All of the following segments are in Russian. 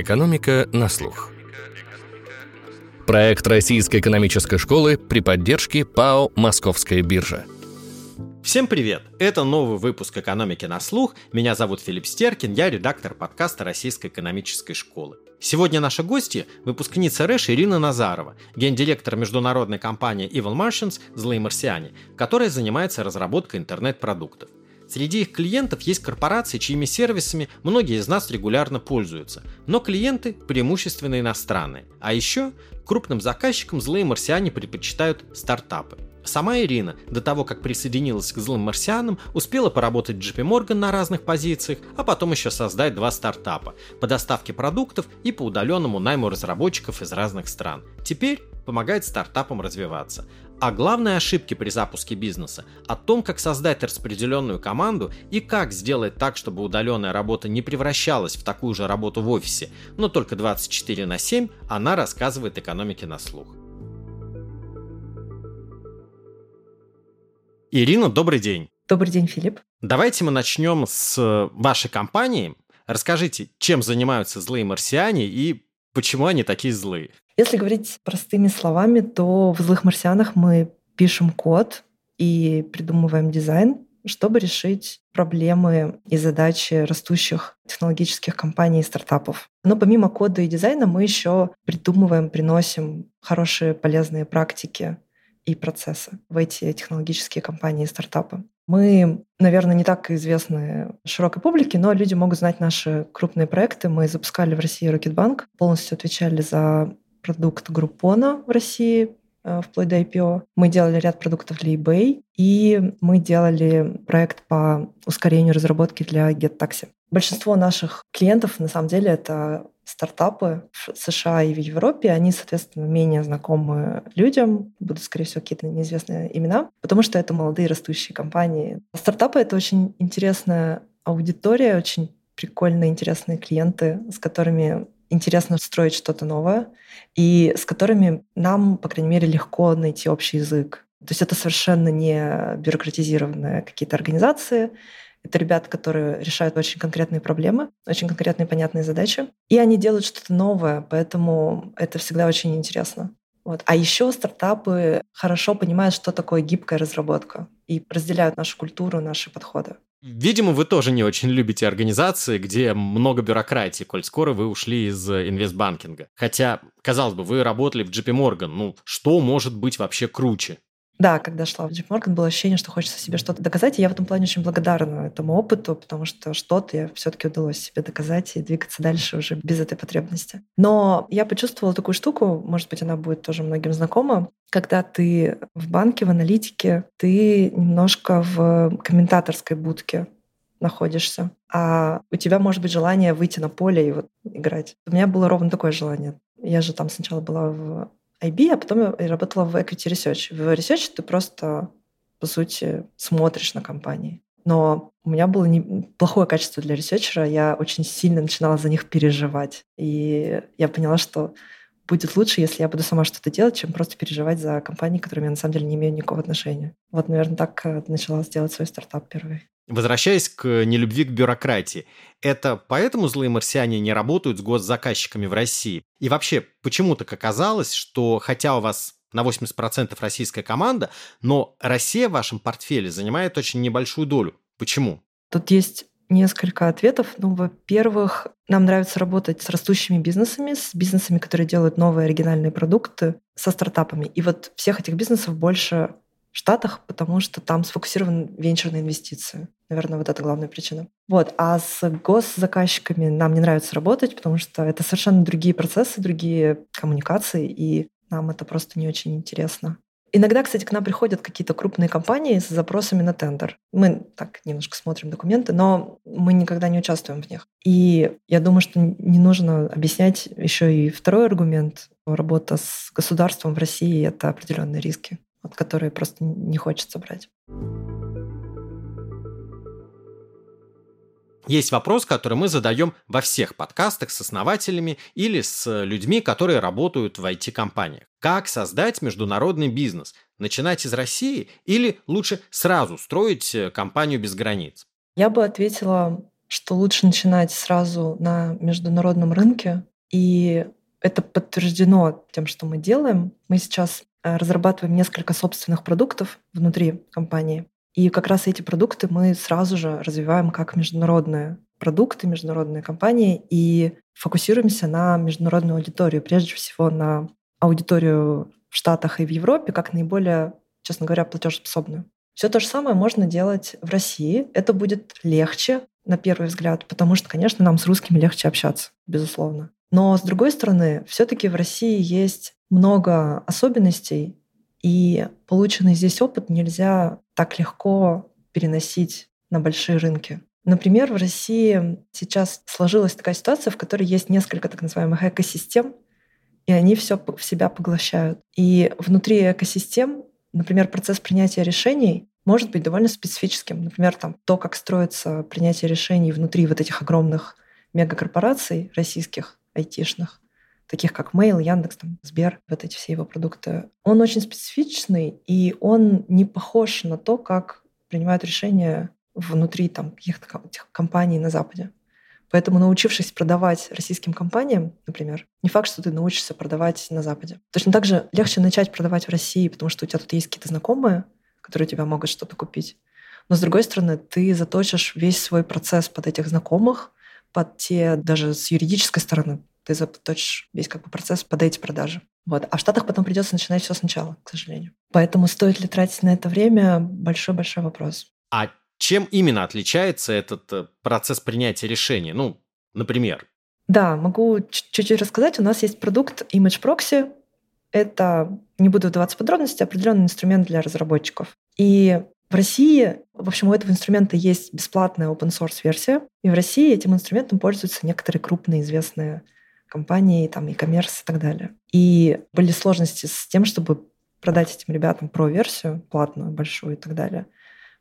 Экономика на слух. Проект Российской экономической школы при поддержке ПАО «Московская биржа». Всем привет! Это новый выпуск «Экономики на слух». Меня зовут Филипп Стеркин, я редактор подкаста Российской экономической школы. Сегодня наши гости – выпускница РЭШ Ирина Назарова, гендиректор международной компании Evil Martians «Злые марсиане», которая занимается разработкой интернет-продуктов. Среди их клиентов есть корпорации, чьими сервисами многие из нас регулярно пользуются, но клиенты преимущественно иностранные. А еще крупным заказчикам злые марсиане предпочитают стартапы. Сама Ирина, до того, как присоединилась к злым марсианам, успела поработать в JP Morgan на разных позициях, а потом еще создать два стартапа по доставке продуктов и по удаленному найму разработчиков из разных стран. Теперь помогает стартапам развиваться. А главные ошибки при запуске бизнеса о том, как создать распределенную команду и как сделать так, чтобы удаленная работа не превращалась в такую же работу в офисе, но только 24 на 7, она рассказывает экономике на слух. Ирина, добрый день. Добрый день, Филипп. Давайте мы начнем с вашей компании. Расскажите, чем занимаются злые марсиане и почему они такие злые? Если говорить простыми словами, то в «Злых марсианах» мы пишем код и придумываем дизайн, чтобы решить проблемы и задачи растущих технологических компаний и стартапов. Но помимо кода и дизайна мы еще придумываем, приносим хорошие полезные практики и процессы в эти технологические компании и стартапы. Мы, наверное, не так известны широкой публике, но люди могут знать наши крупные проекты. Мы запускали в России Рокетбанк, полностью отвечали за продукт Группона в России, э, вплоть до IPO. Мы делали ряд продуктов для eBay, и мы делали проект по ускорению разработки для GetTaxi. Большинство наших клиентов, на самом деле, это стартапы в США и в Европе, они, соответственно, менее знакомы людям, будут, скорее всего, какие-то неизвестные имена, потому что это молодые растущие компании. Стартапы — это очень интересная аудитория, очень прикольные, интересные клиенты, с которыми интересно строить что-то новое, и с которыми нам, по крайней мере, легко найти общий язык. То есть это совершенно не бюрократизированные какие-то организации, это ребята, которые решают очень конкретные проблемы, очень конкретные понятные задачи, и они делают что-то новое, поэтому это всегда очень интересно. Вот. А еще стартапы хорошо понимают, что такое гибкая разработка и разделяют нашу культуру, наши подходы. Видимо, вы тоже не очень любите организации, где много бюрократии, коль скоро вы ушли из инвестбанкинга. Хотя, казалось бы, вы работали в JP Morgan. Ну, что может быть вообще круче? Да, когда шла в JP Morgan, было ощущение, что хочется себе что-то доказать, и я в этом плане очень благодарна этому опыту, потому что что-то я все-таки удалось себе доказать и двигаться дальше уже без этой потребности. Но я почувствовала такую штуку, может быть, она будет тоже многим знакома, когда ты в банке, в аналитике, ты немножко в комментаторской будке находишься, а у тебя может быть желание выйти на поле и вот играть. У меня было ровно такое желание. Я же там сначала была в IB, а потом я работала в Equity Research. В Research ты просто, по сути, смотришь на компании. Но у меня было не... плохое качество для ресерчера, я очень сильно начинала за них переживать. И я поняла, что будет лучше, если я буду сама что-то делать, чем просто переживать за компании, к которым я на самом деле не имею никакого отношения. Вот, наверное, так э, начала сделать свой стартап первый. Возвращаясь к нелюбви к бюрократии, это поэтому злые марсиане не работают с госзаказчиками в России? И вообще, почему так оказалось, что хотя у вас на 80% российская команда, но Россия в вашем портфеле занимает очень небольшую долю? Почему? Тут есть несколько ответов. Ну, во-первых, нам нравится работать с растущими бизнесами, с бизнесами, которые делают новые оригинальные продукты, со стартапами. И вот всех этих бизнесов больше Штатах, потому что там сфокусирован венчурные инвестиции. Наверное, вот это главная причина. Вот. А с госзаказчиками нам не нравится работать, потому что это совершенно другие процессы, другие коммуникации, и нам это просто не очень интересно. Иногда, кстати, к нам приходят какие-то крупные компании с запросами на тендер. Мы так немножко смотрим документы, но мы никогда не участвуем в них. И я думаю, что не нужно объяснять еще и второй аргумент. Работа с государством в России — это определенные риски вот, которые просто не хочется брать. Есть вопрос, который мы задаем во всех подкастах с основателями или с людьми, которые работают в IT-компаниях. Как создать международный бизнес? Начинать из России или лучше сразу строить э, компанию без границ? Я бы ответила что лучше начинать сразу на международном рынке. И это подтверждено тем, что мы делаем. Мы сейчас разрабатываем несколько собственных продуктов внутри компании. И как раз эти продукты мы сразу же развиваем как международные продукты, международные компании и фокусируемся на международную аудиторию, прежде всего на аудиторию в Штатах и в Европе, как наиболее, честно говоря, платежеспособную. Все то же самое можно делать в России. Это будет легче, на первый взгляд, потому что, конечно, нам с русскими легче общаться, безусловно. Но, с другой стороны, все таки в России есть много особенностей, и полученный здесь опыт нельзя так легко переносить на большие рынки. Например, в России сейчас сложилась такая ситуация, в которой есть несколько так называемых экосистем, и они все в себя поглощают. И внутри экосистем, например, процесс принятия решений может быть довольно специфическим. Например, там, то, как строится принятие решений внутри вот этих огромных мегакорпораций российских, айтишных, таких как Mail, Яндекс, там, Сбер, вот эти все его продукты, он очень специфичный, и он не похож на то, как принимают решения внутри там, каких-то компаний на Западе. Поэтому, научившись продавать российским компаниям, например, не факт, что ты научишься продавать на Западе. Точно так же легче начать продавать в России, потому что у тебя тут есть какие-то знакомые, которые у тебя могут что-то купить. Но с другой стороны, ты заточишь весь свой процесс под этих знакомых, под те, даже с юридической стороны, ты заточишь весь как бы процесс под эти продажи. Вот. А в Штатах потом придется начинать все сначала, к сожалению. Поэтому стоит ли тратить на это время, большой-большой вопрос. А чем именно отличается этот э, процесс принятия решения? Ну, например. Да, могу чуть-чуть рассказать. У нас есть продукт Image Proxy. Это, не буду вдаваться в подробности, определенный инструмент для разработчиков. И в России, в общем, у этого инструмента есть бесплатная open source версия, и в России этим инструментом пользуются некоторые крупные известные компании, там, e-commerce и так далее. И были сложности с тем, чтобы продать этим ребятам про-версию платную, большую и так далее.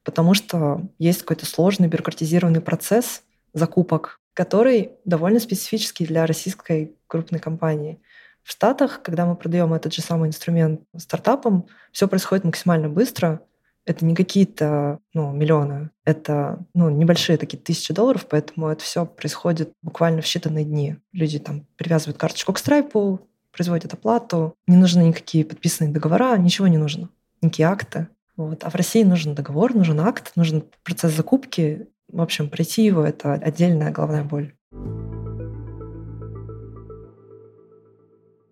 Потому что есть какой-то сложный бюрократизированный процесс закупок, который довольно специфический для российской крупной компании. В Штатах, когда мы продаем этот же самый инструмент стартапам, все происходит максимально быстро. Это не какие-то ну, миллионы, это ну, небольшие такие тысячи долларов, поэтому это все происходит буквально в считанные дни. Люди там привязывают карточку к страйпу, производят оплату, не нужны никакие подписанные договора, ничего не нужно, никакие акты. Вот. А в России нужен договор, нужен акт, нужен процесс закупки. В общем, пройти его — это отдельная головная боль.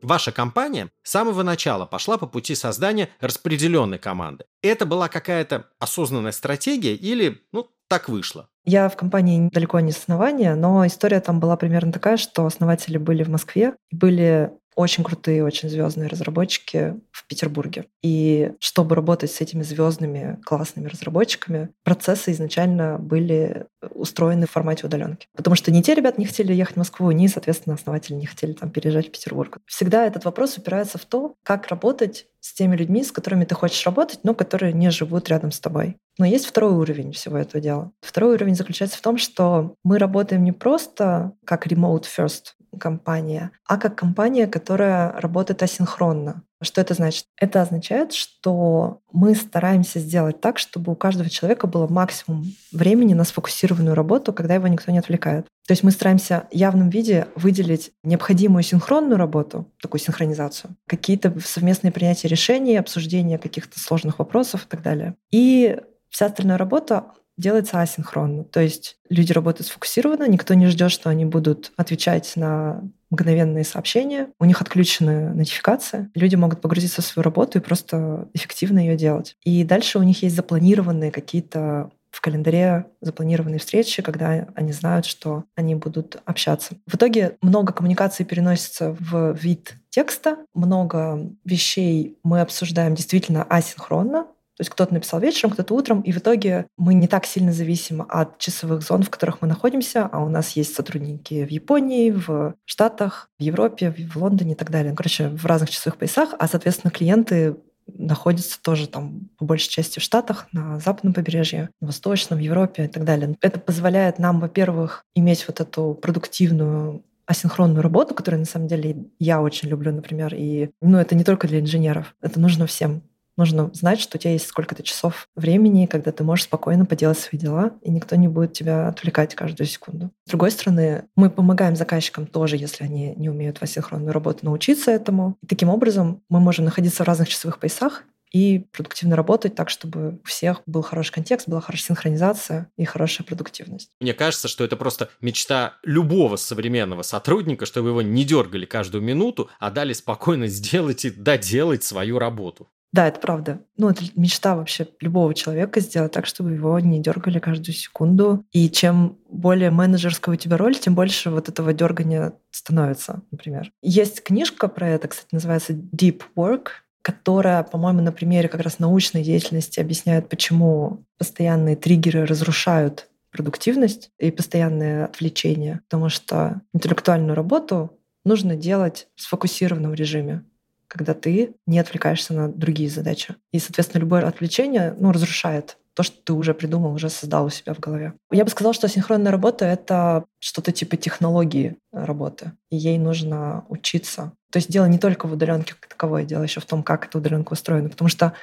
Ваша компания с самого начала пошла по пути создания распределенной команды. Это была какая-то осознанная стратегия или, ну, так вышло? Я в компании далеко не с основания, но история там была примерно такая, что основатели были в Москве, были очень крутые, очень звездные разработчики в Петербурге. И чтобы работать с этими звездными, классными разработчиками, процессы изначально были устроены в формате удаленки. Потому что не те ребята не хотели ехать в Москву, ни, соответственно, основатели не хотели там переезжать в Петербург. Всегда этот вопрос упирается в то, как работать с теми людьми, с которыми ты хочешь работать, но которые не живут рядом с тобой. Но есть второй уровень всего этого дела. Второй уровень заключается в том, что мы работаем не просто как remote first компания, а как компания, которая работает асинхронно. Что это значит? Это означает, что мы стараемся сделать так, чтобы у каждого человека было максимум времени на сфокусированную работу, когда его никто не отвлекает. То есть мы стараемся в явном виде выделить необходимую синхронную работу, такую синхронизацию, какие-то совместные принятия решений, обсуждение каких-то сложных вопросов и так далее. И вся остальная работа делается асинхронно. То есть люди работают сфокусированно, никто не ждет, что они будут отвечать на мгновенные сообщения, у них отключены нотификации, люди могут погрузиться в свою работу и просто эффективно ее делать. И дальше у них есть запланированные какие-то в календаре запланированные встречи, когда они знают, что они будут общаться. В итоге много коммуникаций переносится в вид текста, много вещей мы обсуждаем действительно асинхронно, то есть кто-то написал вечером, кто-то утром, и в итоге мы не так сильно зависим от часовых зон, в которых мы находимся, а у нас есть сотрудники в Японии, в Штатах, в Европе, в Лондоне и так далее. Ну, короче, в разных часовых поясах, а, соответственно, клиенты находятся тоже там по большей части в Штатах, на западном побережье, на восточном, в Европе и так далее. Это позволяет нам, во-первых, иметь вот эту продуктивную асинхронную работу, которую на самом деле я очень люблю, например, и ну, это не только для инженеров, это нужно всем Нужно знать, что у тебя есть сколько-то часов времени, когда ты можешь спокойно поделать свои дела, и никто не будет тебя отвлекать каждую секунду. С другой стороны, мы помогаем заказчикам тоже, если они не умеют в асинхронную работу, научиться этому. И таким образом мы можем находиться в разных часовых поясах и продуктивно работать так, чтобы у всех был хороший контекст, была хорошая синхронизация и хорошая продуктивность. Мне кажется, что это просто мечта любого современного сотрудника, чтобы его не дергали каждую минуту, а дали спокойно сделать и доделать свою работу. Да, это правда. Ну, это мечта вообще любого человека сделать так, чтобы его не дергали каждую секунду. И чем более менеджерская у тебя роль, тем больше вот этого дергания становится, например. Есть книжка про это, кстати, называется Deep Work которая, по-моему, на примере как раз научной деятельности объясняет, почему постоянные триггеры разрушают продуктивность и постоянное отвлечение, потому что интеллектуальную работу нужно делать в сфокусированном режиме, когда ты не отвлекаешься на другие задачи. И, соответственно, любое отвлечение ну, разрушает то, что ты уже придумал, уже создал у себя в голове. Я бы сказала, что синхронная работа — это что-то типа технологии работы, и ей нужно учиться. То есть дело не только в удаленке как таковой, дело еще в том, как эта удаленка устроена. Потому что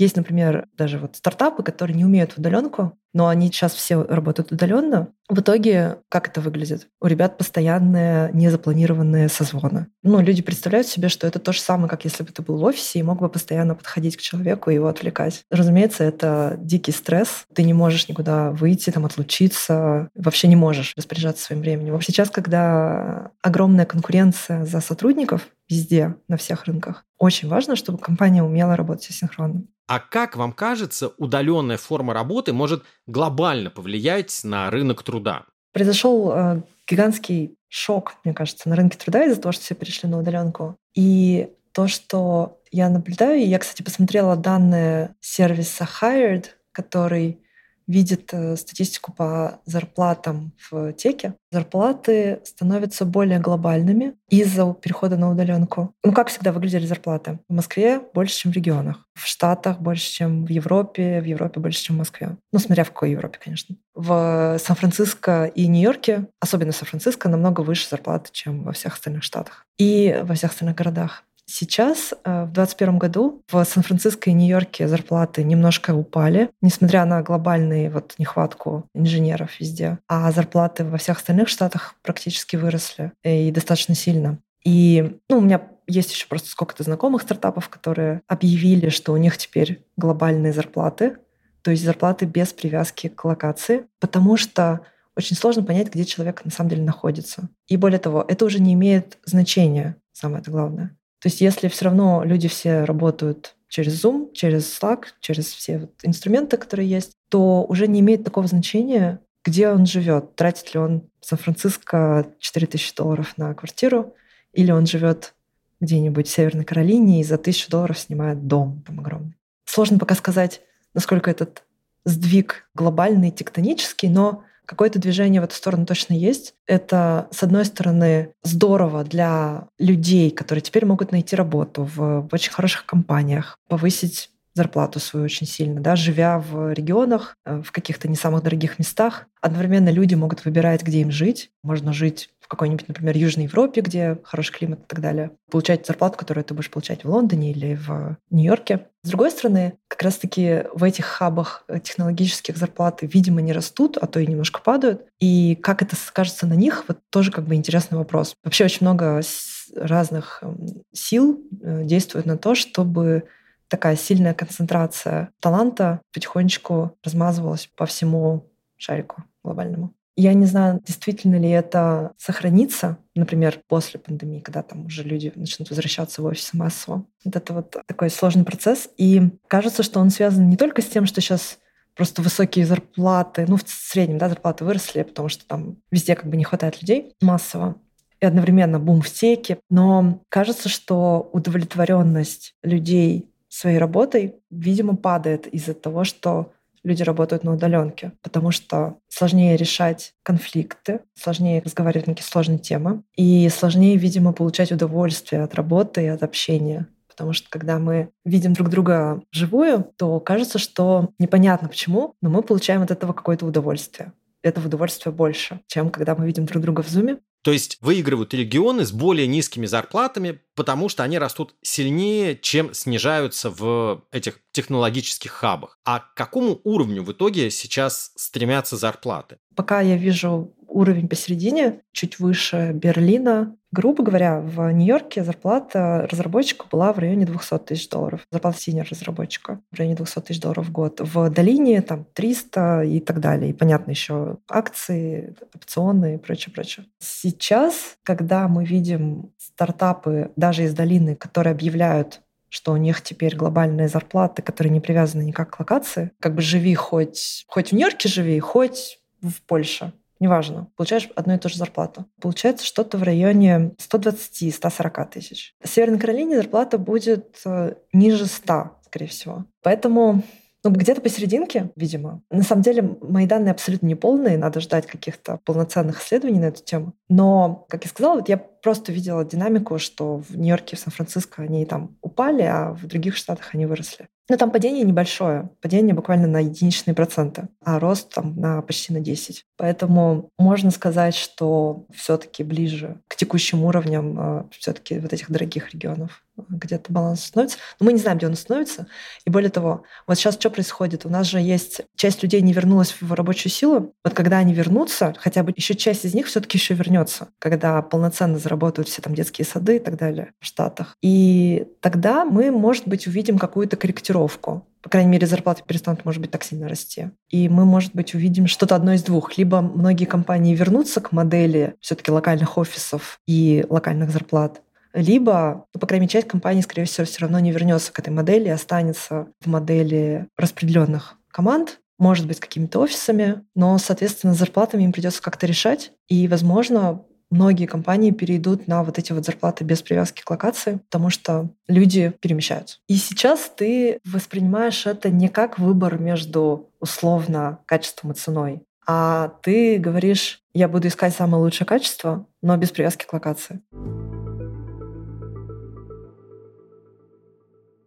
есть, например, даже вот стартапы, которые не умеют в удаленку, но они сейчас все работают удаленно. В итоге, как это выглядит? У ребят постоянные незапланированные созвоны. Ну, люди представляют себе, что это то же самое, как если бы ты был в офисе и мог бы постоянно подходить к человеку и его отвлекать. Разумеется, это дикий стресс. Ты не можешь никуда выйти, там, отлучиться. Вообще не можешь распоряжаться своим временем. Сейчас, когда огромная конкуренция за сотрудников, везде, на всех рынках. Очень важно, чтобы компания умела работать синхронно. А как вам кажется, удаленная форма работы может глобально повлиять на рынок труда? Произошел э, гигантский шок, мне кажется, на рынке труда из-за того, что все перешли на удаленку. И то, что я наблюдаю, я, кстати, посмотрела данные сервиса Hired, который видит э, статистику по зарплатам в теке, зарплаты становятся более глобальными из-за перехода на удаленку. Ну, как всегда выглядели зарплаты? В Москве больше, чем в регионах. В Штатах больше, чем в Европе. В Европе больше, чем в Москве. Ну, смотря в какой Европе, конечно. В Сан-Франциско и Нью-Йорке, особенно Сан-Франциско, намного выше зарплаты, чем во всех остальных штатах. И во всех остальных городах. Сейчас, э, в 2021 году, в Сан-Франциско и Нью-Йорке зарплаты немножко упали, несмотря на глобальную вот нехватку инженеров везде. А зарплаты во всех остальных штатах практически выросли э, и достаточно сильно. И ну, у меня есть еще просто сколько-то знакомых стартапов, которые объявили, что у них теперь глобальные зарплаты, то есть зарплаты без привязки к локации, потому что очень сложно понять, где человек на самом деле находится. И более того, это уже не имеет значения, самое главное. То есть если все равно люди все работают через Zoom, через Slack, через все вот инструменты, которые есть, то уже не имеет такого значения, где он живет. Тратит ли он в Сан-Франциско 4000 долларов на квартиру, или он живет где-нибудь в Северной Каролине и за 1000 долларов снимает дом там огромный. Сложно пока сказать, насколько этот сдвиг глобальный, тектонический, но какое-то движение в эту сторону точно есть. Это, с одной стороны, здорово для людей, которые теперь могут найти работу в, очень хороших компаниях, повысить зарплату свою очень сильно, да, живя в регионах, э, в каких-то не самых дорогих местах. Одновременно люди могут выбирать, где им жить. Можно жить какой-нибудь, например, Южной Европе, где хороший климат и так далее, получать зарплату, которую ты будешь получать в Лондоне или в Нью-Йорке. С другой стороны, как раз-таки в этих хабах технологических зарплаты, видимо, не растут, а то и немножко падают. И как это скажется на них, вот тоже как бы интересный вопрос. Вообще очень много разных эм, сил э, действует на то, чтобы такая сильная концентрация таланта потихонечку размазывалась по всему шарику глобальному. Я не знаю, действительно ли это сохранится, например, после пандемии, когда там уже люди начнут возвращаться в офис массово. Вот это вот такой сложный процесс. И кажется, что он связан не только с тем, что сейчас просто высокие зарплаты, ну, в среднем, да, зарплаты выросли, потому что там везде как бы не хватает людей массово, и одновременно бум в теке. Но кажется, что удовлетворенность людей своей работой, видимо, падает из-за того, что люди работают на удаленке, потому что сложнее решать конфликты, сложнее разговаривать на какие сложные темы, и сложнее, видимо, получать удовольствие от работы и от общения. Потому что когда мы видим друг друга вживую, то кажется, что непонятно почему, но мы получаем от этого какое-то удовольствие этого удовольствия больше, чем когда мы видим друг друга в зуме. То есть выигрывают регионы с более низкими зарплатами, потому что они растут сильнее, чем снижаются в этих технологических хабах. А к какому уровню в итоге сейчас стремятся зарплаты? Пока я вижу уровень посередине, чуть выше Берлина. Грубо говоря, в Нью-Йорке зарплата разработчика была в районе 200 тысяч долларов. Зарплата синер разработчика в районе 200 тысяч долларов в год. В долине там 300 и так далее. И понятно еще акции, опционы и прочее, прочее. Сейчас, когда мы видим стартапы даже из долины, которые объявляют что у них теперь глобальные зарплаты, которые не привязаны никак к локации. Как бы живи хоть, хоть в Нью-Йорке живи, хоть в Польше неважно, получаешь одну и ту же зарплату. Получается что-то в районе 120-140 тысяч. В Северной Каролине зарплата будет э, ниже 100, скорее всего. Поэтому ну, где-то посерединке, видимо. На самом деле, мои данные абсолютно неполные, надо ждать каких-то полноценных исследований на эту тему. Но, как я сказала, вот я просто видела динамику, что в Нью-Йорке, в Сан-Франциско они там упали, а в других штатах они выросли. Но там падение небольшое, падение буквально на единичные проценты, а рост там на почти на 10. Поэтому можно сказать, что все-таки ближе к текущим уровням э, все-таки вот этих дорогих регионов где-то баланс становится. Но мы не знаем, где он становится. И более того, вот сейчас что происходит? У нас же есть часть людей не вернулась в рабочую силу. Вот когда они вернутся, хотя бы еще часть из них все-таки еще вернется, когда полноценно заработают все там детские сады и так далее в Штатах. И тогда мы, может быть, увидим какую-то корректировку по крайней мере, зарплаты перестанут, может быть, так сильно расти. И мы, может быть, увидим что-то одно из двух. Либо многие компании вернутся к модели все-таки локальных офисов и локальных зарплат, либо, ну, по крайней мере, часть компаний, скорее всего, все равно не вернется к этой модели, останется в модели распределенных команд, может быть, какими-то офисами, но, соответственно, с зарплатами им придется как-то решать. И, возможно, многие компании перейдут на вот эти вот зарплаты без привязки к локации, потому что люди перемещаются. И сейчас ты воспринимаешь это не как выбор между условно качеством и ценой, а ты говоришь, я буду искать самое лучшее качество, но без привязки к локации.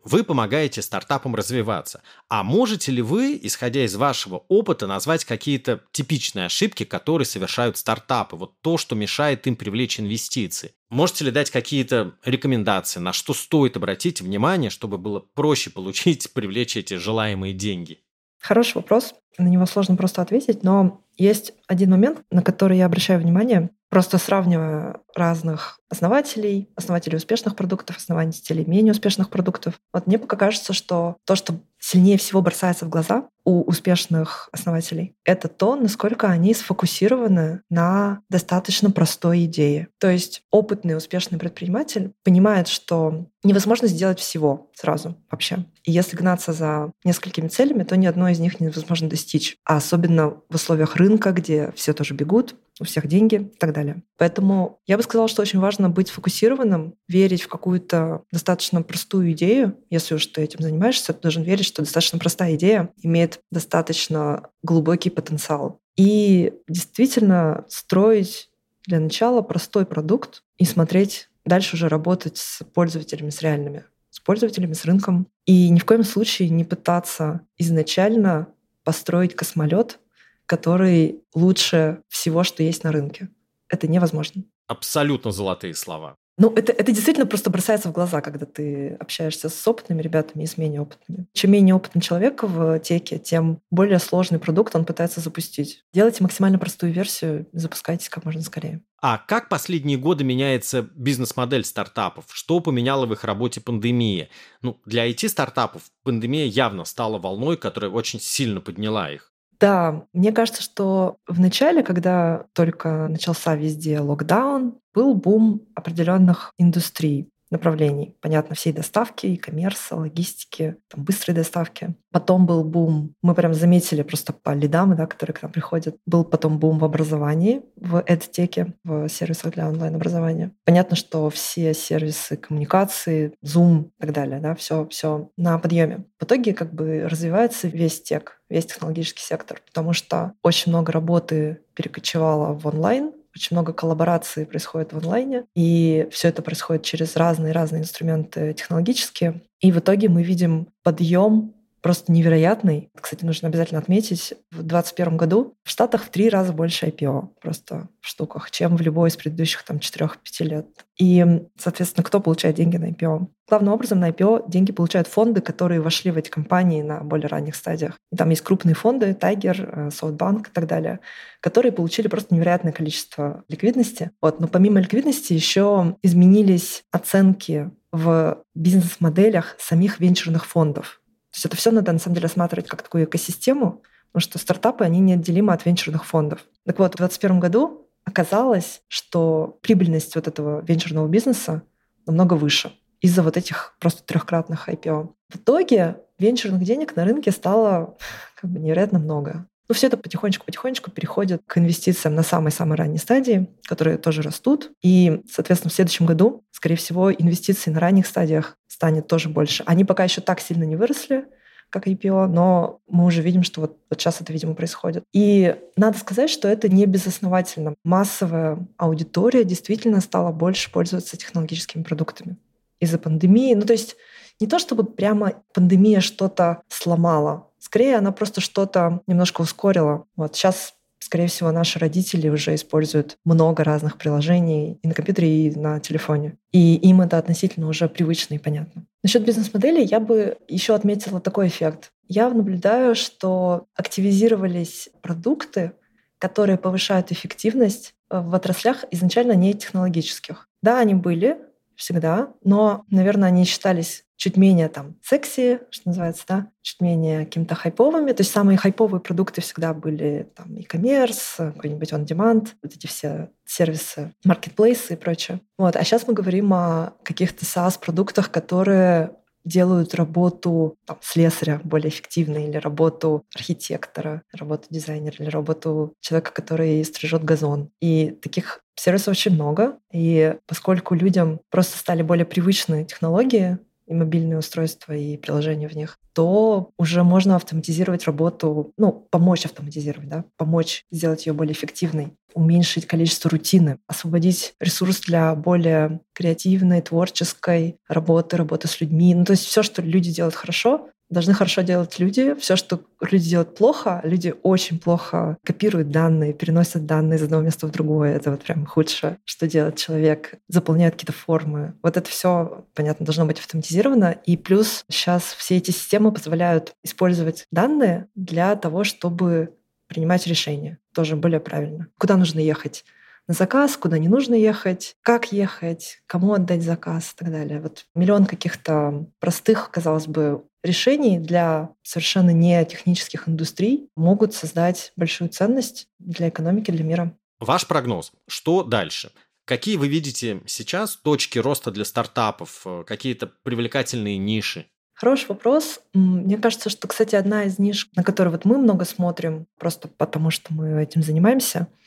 Вы помогаете стартапам развиваться. А можете ли вы, исходя из вашего опыта, назвать какие-то типичные ошибки, которые совершают стартапы? Вот то, что мешает им привлечь инвестиции. Можете ли дать какие-то рекомендации, на что стоит обратить внимание, чтобы было проще получить, привлечь эти желаемые деньги? Хороший вопрос. На него сложно просто ответить, но есть один момент, на который я обращаю внимание, просто сравнивая разных основателей, основателей успешных продуктов, основателей менее успешных продуктов. Вот мне пока кажется, что то, что сильнее всего бросается в глаза у успешных основателей, это то, насколько они сфокусированы на достаточно простой идее. То есть опытный успешный предприниматель понимает, что невозможно сделать всего сразу вообще. И если гнаться за несколькими целями, то ни одной из них невозможно достичь. А особенно в условиях рынка, где все тоже бегут, у всех деньги и так далее. Поэтому я бы сказала, что очень важно быть фокусированным, верить в какую-то достаточно простую идею. Если уж ты этим занимаешься, ты должен верить, что достаточно простая идея имеет достаточно глубокий потенциал. И действительно строить для начала простой продукт и смотреть дальше уже работать с пользователями, с реальными, с пользователями, с рынком. И ни в коем случае не пытаться изначально построить космолет, который лучше всего, что есть на рынке. Это невозможно. Абсолютно золотые слова. Ну, это, это действительно просто бросается в глаза, когда ты общаешься с опытными ребятами и с менее опытными. Чем менее опытный человек в теке, тем более сложный продукт он пытается запустить. Делайте максимально простую версию, запускайтесь как можно скорее. А как последние годы меняется бизнес-модель стартапов? Что поменяла в их работе пандемия? Ну, для IT-стартапов пандемия явно стала волной, которая очень сильно подняла их. Да, мне кажется, что в начале, когда только начался везде локдаун, был бум определенных индустрий направлений. Понятно, всей доставки, и коммерса, логистики, там, быстрой доставки. Потом был бум, мы прям заметили просто по лидам, да, которые к нам приходят. Был потом бум в образовании, в EdTech, в сервисах для онлайн-образования. Понятно, что все сервисы коммуникации, Zoom и так далее, да, все, все на подъеме. В итоге как бы развивается весь тек, весь технологический сектор, потому что очень много работы перекочевало в онлайн, очень много коллабораций происходит в онлайне, и все это происходит через разные-разные инструменты технологические. И в итоге мы видим подъем просто невероятный. Кстати, нужно обязательно отметить, в 2021 году в Штатах в три раза больше IPO просто в штуках, чем в любой из предыдущих там 4-5 лет. И, соответственно, кто получает деньги на IPO? Главным образом на IPO деньги получают фонды, которые вошли в эти компании на более ранних стадиях. И там есть крупные фонды, Tiger, SoftBank и так далее, которые получили просто невероятное количество ликвидности. Вот. Но помимо ликвидности еще изменились оценки в бизнес-моделях самих венчурных фондов. То есть это все надо на самом деле рассматривать как такую экосистему, потому что стартапы, они неотделимы от венчурных фондов. Так вот, в 2021 году оказалось, что прибыльность вот этого венчурного бизнеса намного выше из-за вот этих просто трехкратных IPO. В итоге венчурных денег на рынке стало как бы невероятно много. Но все это потихонечку-потихонечку переходит к инвестициям на самой-самой ранней стадии, которые тоже растут. И, соответственно, в следующем году, скорее всего, инвестиций на ранних стадиях станет тоже больше. Они пока еще так сильно не выросли, как IPO, но мы уже видим, что вот, вот сейчас это, видимо, происходит. И надо сказать, что это не безосновательно. Массовая аудитория действительно стала больше пользоваться технологическими продуктами из-за пандемии. Ну, то есть не то, чтобы прямо пандемия что-то сломала, скорее она просто что-то немножко ускорила. Вот сейчас скорее всего, наши родители уже используют много разных приложений и на компьютере, и на телефоне. И им это относительно уже привычно и понятно. Насчет бизнес-модели я бы еще отметила такой эффект. Я наблюдаю, что активизировались продукты, которые повышают эффективность в отраслях изначально не технологических. Да, они были, всегда, но, наверное, они считались чуть менее там секси, что называется, да, чуть менее какими-то хайповыми. То есть самые хайповые продукты всегда были там e-commerce, какой-нибудь on-demand, вот эти все сервисы, маркетплейсы и прочее. Вот. А сейчас мы говорим о каких-то SaaS-продуктах, которые делают работу там, слесаря более эффективной, или работу архитектора, работу дизайнера, или работу человека, который стрижет газон. И таких сервисов очень много. И поскольку людям просто стали более привычны технологии, и мобильные устройства, и приложения в них, то уже можно автоматизировать работу, ну, помочь автоматизировать, да, помочь сделать ее более эффективной, уменьшить количество рутины, освободить ресурс для более креативной, творческой работы, работы с людьми. Ну, то есть все, что люди делают хорошо, должны хорошо делать люди. Все, что люди делают плохо, люди очень плохо копируют данные, переносят данные из одного места в другое. Это вот прям худшее, что делает человек. Заполняет какие-то формы. Вот это все, понятно, должно быть автоматизировано. И плюс сейчас все эти системы позволяют использовать данные для того, чтобы принимать решения тоже более правильно. Куда нужно ехать? На заказ, куда не нужно ехать, как ехать, кому отдать заказ и так далее. Вот миллион каких-то простых, казалось бы, решений для совершенно не технических индустрий могут создать большую ценность для экономики, для мира. Ваш прогноз. Что дальше? Какие вы видите сейчас точки роста для стартапов, э, какие-то привлекательные ниши? Хороший вопрос. Мне кажется, что, кстати, одна из ниш, на которую вот мы много смотрим, просто потому что мы этим занимаемся —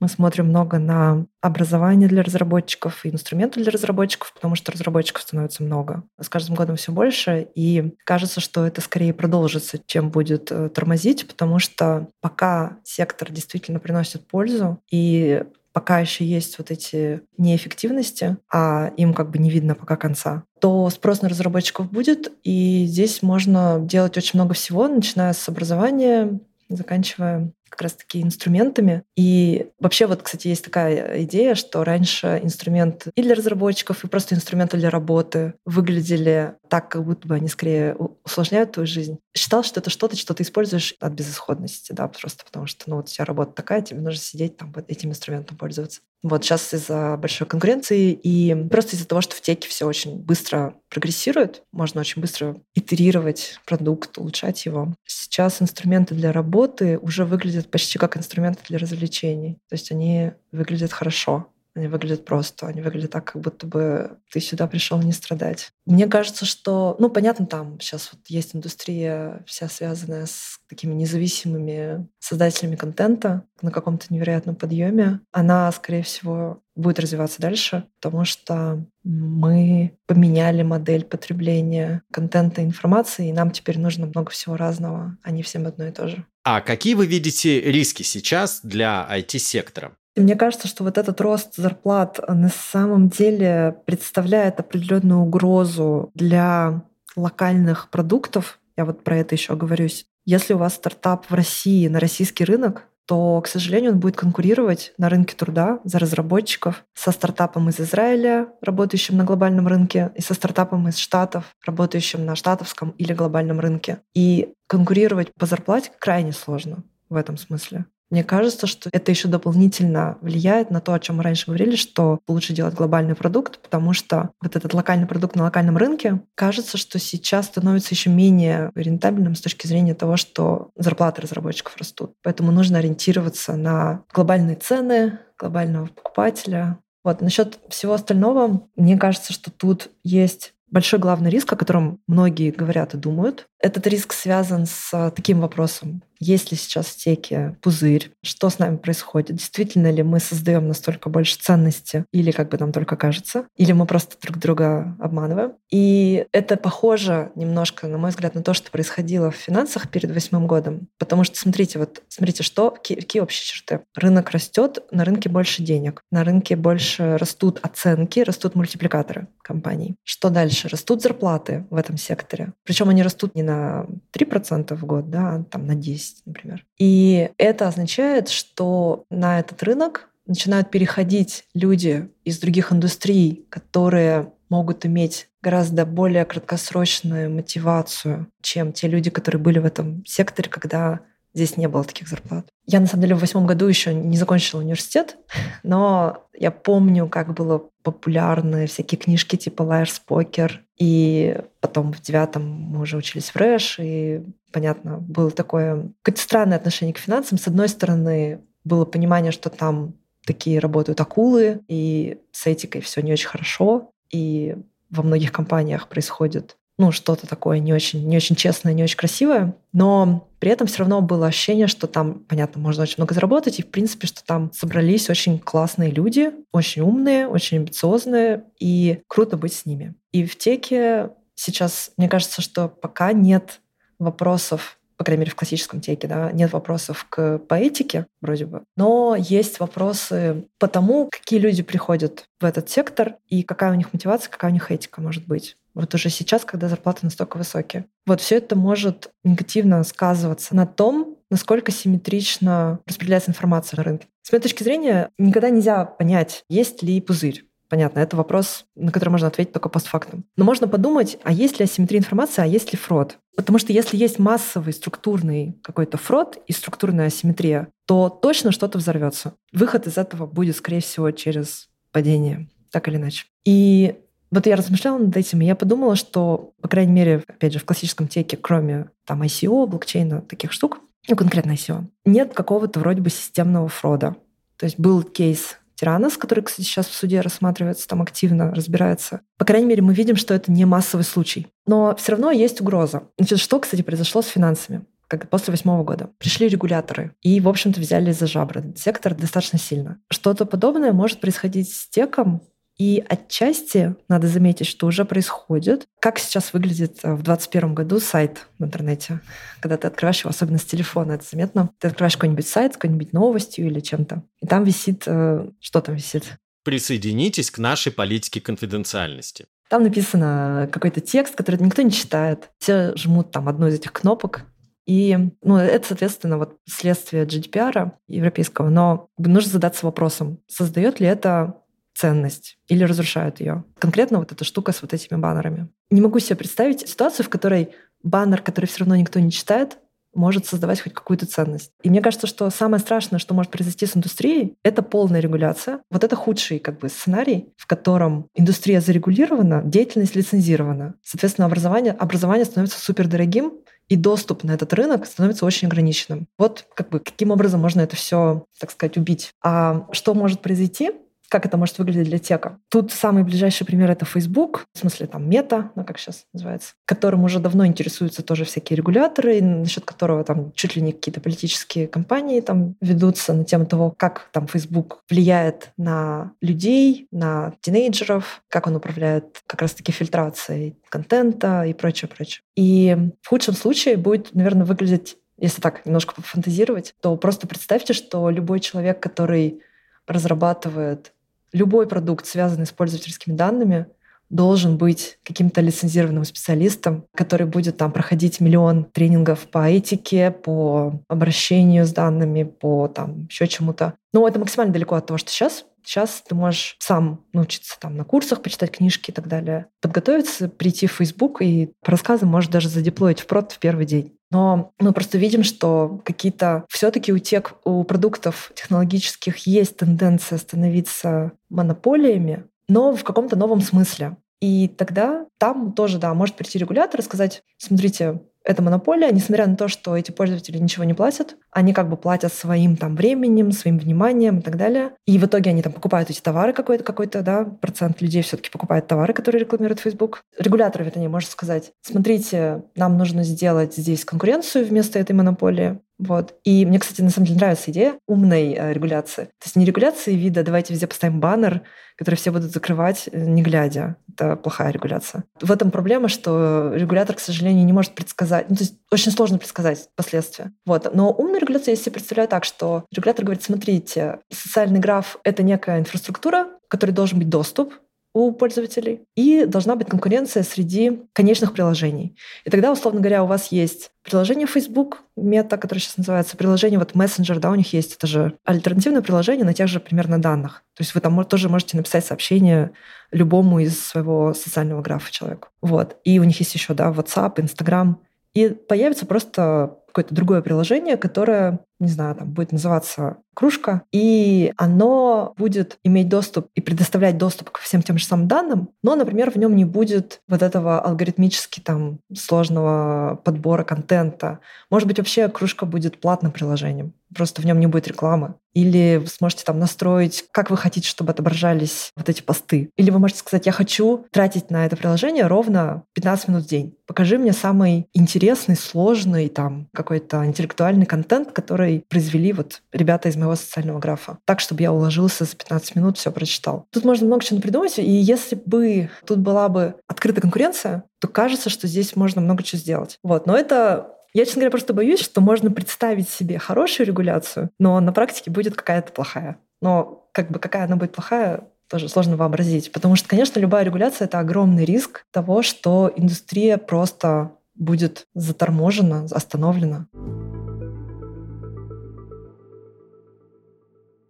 мы смотрим много на образование для разработчиков и инструменты для разработчиков, потому что разработчиков становится много. С каждым годом все больше, и кажется, что это скорее продолжится, чем будет э, тормозить, потому что пока сектор действительно приносит пользу, и пока еще есть вот эти неэффективности, а им как бы не видно пока конца, то спрос на разработчиков будет, и здесь можно делать очень много всего, начиная с образования, заканчивая как раз-таки инструментами. И вообще вот, кстати, есть такая идея, что раньше инструмент и для разработчиков, и просто инструменты для работы выглядели так, как будто бы они скорее усложняют твою жизнь. Считал, что это что-то, что ты используешь от безысходности, да, просто потому что, ну, вот у тебя работа такая, тебе нужно сидеть там вот этим инструментом пользоваться. Вот сейчас из-за большой конкуренции и просто из-за того, что в теке все очень быстро прогрессирует, можно очень быстро итерировать продукт, улучшать его. Сейчас инструменты для работы уже выглядят почти как инструменты для развлечений. То есть они выглядят хорошо. Они выглядят просто, они выглядят так, как будто бы ты сюда пришел не страдать. Мне кажется, что, ну, понятно, там сейчас вот есть индустрия вся связанная с такими независимыми создателями контента на каком-то невероятном подъеме. Она, скорее всего, будет развиваться дальше, потому что мы поменяли модель потребления контента и информации, и нам теперь нужно много всего разного, а не всем одно и то же. А какие вы видите риски сейчас для IT-сектора? Мне кажется, что вот этот рост зарплат на самом деле представляет определенную угрозу для локальных продуктов, Я вот про это еще оговорюсь. Если у вас стартап в России на российский рынок, то, к сожалению, он будет конкурировать на рынке труда за разработчиков со стартапом из Израиля, работающим на глобальном рынке, и со стартапом из Штатов, работающим на штатовском или глобальном рынке. И конкурировать по зарплате крайне сложно в этом смысле. Мне кажется, что это еще дополнительно влияет на то, о чем мы раньше говорили, что лучше делать глобальный продукт, потому что вот этот локальный продукт на локальном рынке, кажется, что сейчас становится еще менее рентабельным с точки зрения того, что зарплаты разработчиков растут. Поэтому нужно ориентироваться на глобальные цены, глобального покупателя. Вот насчет всего остального, мне кажется, что тут есть большой главный риск, о котором многие говорят и думают. Этот риск связан с таким вопросом. Есть ли сейчас в пузырь? Что с нами происходит? Действительно ли мы создаем настолько больше ценности? Или как бы нам только кажется? Или мы просто друг друга обманываем? И это похоже немножко, на мой взгляд, на то, что происходило в финансах перед восьмым годом. Потому что, смотрите, вот смотрите, что, какие общие черты? Рынок растет, на рынке больше денег. На рынке больше растут оценки, растут мультипликаторы компаний. Что дальше? Растут зарплаты в этом секторе. Причем они растут не на 3% в год, да, а там на 10 10, например. И это означает, что на этот рынок начинают переходить люди из других индустрий, которые могут иметь гораздо более краткосрочную мотивацию, чем те люди, которые были в этом секторе, когда здесь не было таких зарплат. Я, на самом деле, в восьмом году еще не закончила университет, но я помню, как было популярны всякие книжки типа Liar's Poker, и потом в девятом мы уже учились в РЭШ, и, понятно, было такое какое-то странное отношение к финансам. С одной стороны, было понимание, что там такие работают акулы, и с этикой все не очень хорошо, и во многих компаниях происходит ну, что-то такое не очень, не очень честное, не очень красивое, но при этом все равно было ощущение, что там, понятно, можно очень много заработать, и в принципе, что там собрались очень классные люди, очень умные, очень амбициозные, и круто быть с ними. И в теке сейчас, мне кажется, что пока нет вопросов по крайней мере, в классическом теке, да, нет вопросов к поэтике, вроде бы, но есть вопросы по тому, какие люди приходят в этот сектор и какая у них мотивация, какая у них этика может быть. Вот уже сейчас, когда зарплаты настолько высокие. Вот все это может негативно сказываться на том, насколько симметрично распределяется информация на рынке. С моей точки зрения, никогда нельзя понять, есть ли пузырь. Понятно, это вопрос, на который можно ответить только постфактум. Но можно подумать, а есть ли асимметрия информации, а есть ли фрод? Потому что если есть массовый структурный какой-то фрод и структурная асимметрия, то точно что-то взорвется. Выход из этого будет, скорее всего, через падение, так или иначе. И вот я размышляла над этим, и я подумала, что, по крайней мере, опять же, в классическом теке, кроме там ICO, блокчейна, таких штук, ну, конкретно ICO, нет какого-то вроде бы системного фрода. То есть был кейс Тиранос, который, кстати, сейчас в суде рассматривается, там активно разбирается. По крайней мере, мы видим, что это не массовый случай. Но все равно есть угроза. Значит, что, кстати, произошло с финансами? как после восьмого года. Пришли регуляторы и, в общем-то, взяли за жабры сектор достаточно сильно. Что-то подобное может происходить с теком, и отчасти надо заметить, что уже происходит. Как сейчас выглядит э, в 2021 году сайт в интернете? Когда ты открываешь его, особенно с телефона, это заметно. Ты открываешь какой-нибудь сайт с какой-нибудь новостью или чем-то, и там висит... Э, что там висит? Присоединитесь к нашей политике конфиденциальности. Там написано какой-то текст, который никто не читает. Все жмут там одну из этих кнопок, и ну, это, соответственно, вот следствие GDPR европейского. Но нужно задаться вопросом, создает ли это ценность или разрушают ее. Конкретно вот эта штука с вот этими баннерами. Не могу себе представить ситуацию, в которой баннер, который все равно никто не читает, может создавать хоть какую-то ценность. И мне кажется, что самое страшное, что может произойти с индустрией, это полная регуляция. Вот это худший как бы сценарий, в котором индустрия зарегулирована, деятельность лицензирована. Соответственно, образование, образование становится супердорогим, и доступ на этот рынок становится очень ограниченным. Вот как бы каким образом можно это все, так сказать, убить. А что может произойти? Как это может выглядеть для тека. Тут самый ближайший пример — это Facebook, в смысле там мета, ну как сейчас называется, которым уже давно интересуются тоже всякие регуляторы, насчет которого там чуть ли не какие-то политические кампании там ведутся на тему того, как там Facebook влияет на людей, на тинейджеров, как он управляет как раз-таки фильтрацией контента и прочее, прочее. И в худшем случае будет, наверное, выглядеть если так немножко пофантазировать, то просто представьте, что любой человек, который разрабатывает любой продукт, связанный с пользовательскими данными, должен быть каким-то лицензированным специалистом, который будет там проходить миллион тренингов по этике, по обращению с данными, по там еще чему-то. Но это максимально далеко от того, что сейчас. Сейчас ты можешь сам научиться там на курсах, почитать книжки и так далее, подготовиться, прийти в Facebook и по рассказам можешь даже задеплоить в прод в первый день. Но мы просто видим, что какие-то все-таки у тех у продуктов технологических есть тенденция становиться монополиями, но в каком-то новом смысле. И тогда там тоже, да, может прийти регулятор и сказать, смотрите, это монополия, несмотря на то, что эти пользователи ничего не платят, они как бы платят своим там временем, своим вниманием и так далее. И в итоге они там покупают эти товары какой-то, какой-то, да, процент людей все-таки покупает товары, которые рекламирует Facebook. Регулятор, вернее, может сказать, смотрите, нам нужно сделать здесь конкуренцию вместо этой монополии. Вот. И мне, кстати, на самом деле нравится идея умной э, регуляции. То есть не регуляции вида, давайте везде поставим баннер, который все будут закрывать, э, не глядя. Это плохая регуляция. В этом проблема, что регулятор, к сожалению, не может предсказать. Ну, то есть очень сложно предсказать последствия. Вот. Но умная регуляция я себе представляю так, что регулятор говорит, смотрите, социальный граф — это некая инфраструктура, которой должен быть доступ, у пользователей, и должна быть конкуренция среди конечных приложений. И тогда, условно говоря, у вас есть приложение Facebook, мета, которое сейчас называется, приложение вот Messenger, да, у них есть, это же альтернативное приложение на тех же примерно данных. То есть вы там тоже можете написать сообщение любому из своего социального графа человеку. Вот. И у них есть еще, да, WhatsApp, Instagram. И появится просто какое-то другое приложение, которое, не знаю, там будет называться кружка, и оно будет иметь доступ и предоставлять доступ ко всем тем же самым данным, но, например, в нем не будет вот этого алгоритмически там сложного подбора контента. Может быть, вообще кружка будет платным приложением просто в нем не будет рекламы. Или вы сможете там настроить, как вы хотите, чтобы отображались вот эти посты. Или вы можете сказать, я хочу тратить на это приложение ровно 15 минут в день. Покажи мне самый интересный, сложный, там, какой-то интеллектуальный контент, который произвели вот ребята из моего социального графа. Так, чтобы я уложился за 15 минут, все прочитал. Тут можно много чего придумать, и если бы тут была бы открытая конкуренция, то кажется, что здесь можно много чего сделать. Вот. Но это я, честно говоря, просто боюсь, что можно представить себе хорошую регуляцию, но на практике будет какая-то плохая. Но как бы какая она будет плохая, тоже сложно вообразить. Потому что, конечно, любая регуляция — это огромный риск того, что индустрия просто будет заторможена, остановлена.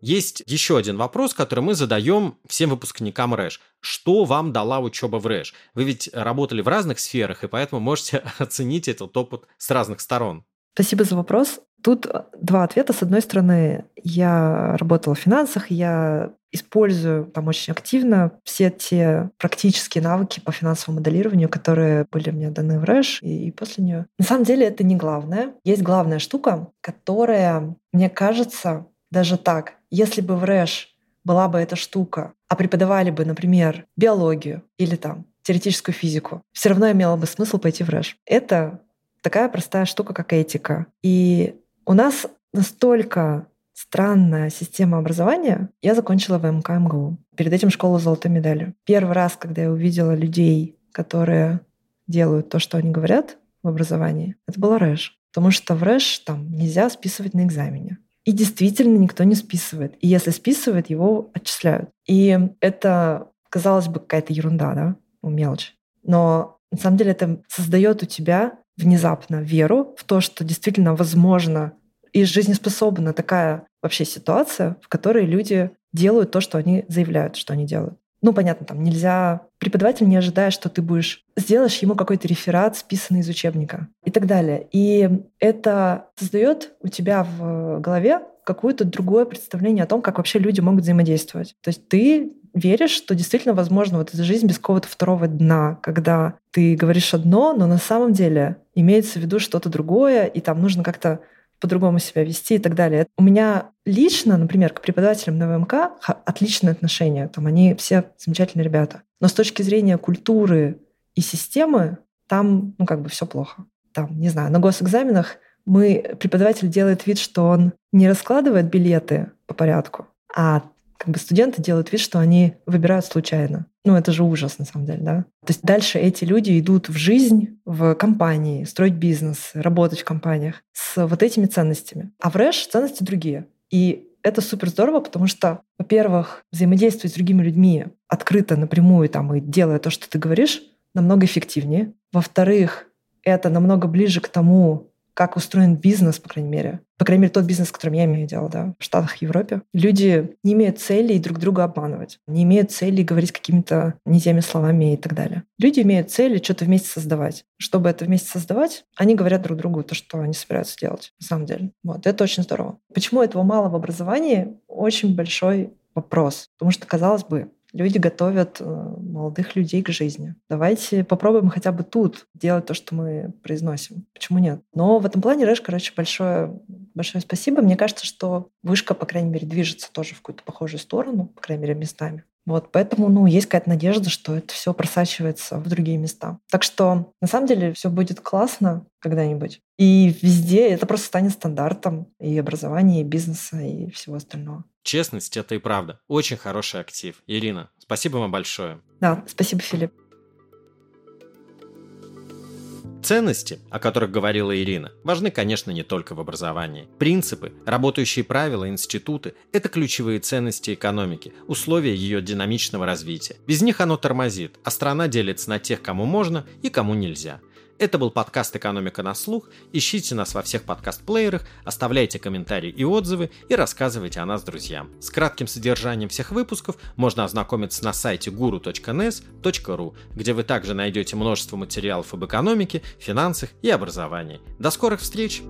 Есть еще один вопрос, который мы задаем всем выпускникам РЭШ. Что вам дала учеба в РЭШ? Вы ведь работали в разных сферах, и поэтому можете оценить этот опыт с разных сторон. Спасибо за вопрос. Тут два ответа. С одной стороны, я работала в финансах, я использую там очень активно все те практические навыки по финансовому моделированию, которые были мне даны в РЭШ и после нее. На самом деле это не главное. Есть главная штука, которая, мне кажется, даже так, если бы в РЭШ была бы эта штука, а преподавали бы, например, биологию или там теоретическую физику, все равно имело бы смысл пойти в РЭШ. Это такая простая штука, как этика. И у нас настолько странная система образования. Я закончила ВМК МГУ. Перед этим школу золотой медалью. Первый раз, когда я увидела людей, которые делают то, что они говорят в образовании, это была РЭШ. Потому что в РЭШ там нельзя списывать на экзамене. И действительно никто не списывает. И если списывает, его отчисляют. И это, казалось бы, какая-то ерунда, да, ну, мелочь. Но на самом деле это создает у тебя внезапно веру в то, что действительно возможно и жизнеспособна такая вообще ситуация, в которой люди делают то, что они заявляют, что они делают. Ну, понятно, там нельзя... Преподаватель не ожидает, что ты будешь... Сделаешь ему какой-то реферат, списанный из учебника и так далее. И это создает у тебя в голове какое-то другое представление о том, как вообще люди могут взаимодействовать. То есть ты веришь, что действительно возможно вот эта жизнь без какого-то второго дна, когда ты говоришь одно, но на самом деле имеется в виду что-то другое, и там нужно как-то по-другому себя вести и так далее. У меня лично, например, к преподавателям на ВМК отличные отношения. Там они все замечательные ребята. Но с точки зрения культуры и системы, там, ну, как бы все плохо. Там, не знаю, на госэкзаменах мы, преподаватель делает вид, что он не раскладывает билеты по порядку, а как бы студенты делают вид, что они выбирают случайно. Ну, это же ужас, на самом деле, да? То есть дальше эти люди идут в жизнь, в компании, строить бизнес, работать в компаниях с вот этими ценностями. А в РЭШ ценности другие. И это супер здорово, потому что, во-первых, взаимодействовать с другими людьми открыто, напрямую там и делая то, что ты говоришь, намного эффективнее. Во-вторых, это намного ближе к тому, как устроен бизнес, по крайней мере. По крайней мере, тот бизнес, которым я имею дело, да, в Штатах, Европе. Люди не имеют целей друг друга обманывать, не имеют цели говорить какими-то не теми словами и так далее. Люди имеют цели что-то вместе создавать. Чтобы это вместе создавать, они говорят друг другу то, что они собираются делать, на самом деле. Вот, это очень здорово. Почему этого мало в образовании? Очень большой вопрос. Потому что, казалось бы, Люди готовят э, молодых людей к жизни. Давайте попробуем хотя бы тут делать то, что мы произносим. Почему нет? Но в этом плане Рэш, короче, большое, большое спасибо. Мне кажется, что вышка, по крайней мере, движется тоже в какую-то похожую сторону, по крайней мере, местами. Вот, поэтому, ну, есть какая-то надежда, что это все просачивается в другие места. Так что, на самом деле, все будет классно когда-нибудь. И везде это просто станет стандартом и образования, и бизнеса, и всего остального. Честность — это и правда. Очень хороший актив. Ирина, спасибо вам большое. Да, спасибо, Филипп. Ценности, о которых говорила Ирина, важны, конечно, не только в образовании. Принципы, работающие правила, институты – это ключевые ценности экономики, условия ее динамичного развития. Без них оно тормозит, а страна делится на тех, кому можно и кому нельзя – это был подкаст «Экономика на слух». Ищите нас во всех подкаст-плеерах, оставляйте комментарии и отзывы и рассказывайте о нас друзьям. С кратким содержанием всех выпусков можно ознакомиться на сайте guru.nes.ru, где вы также найдете множество материалов об экономике, финансах и образовании. До скорых встреч!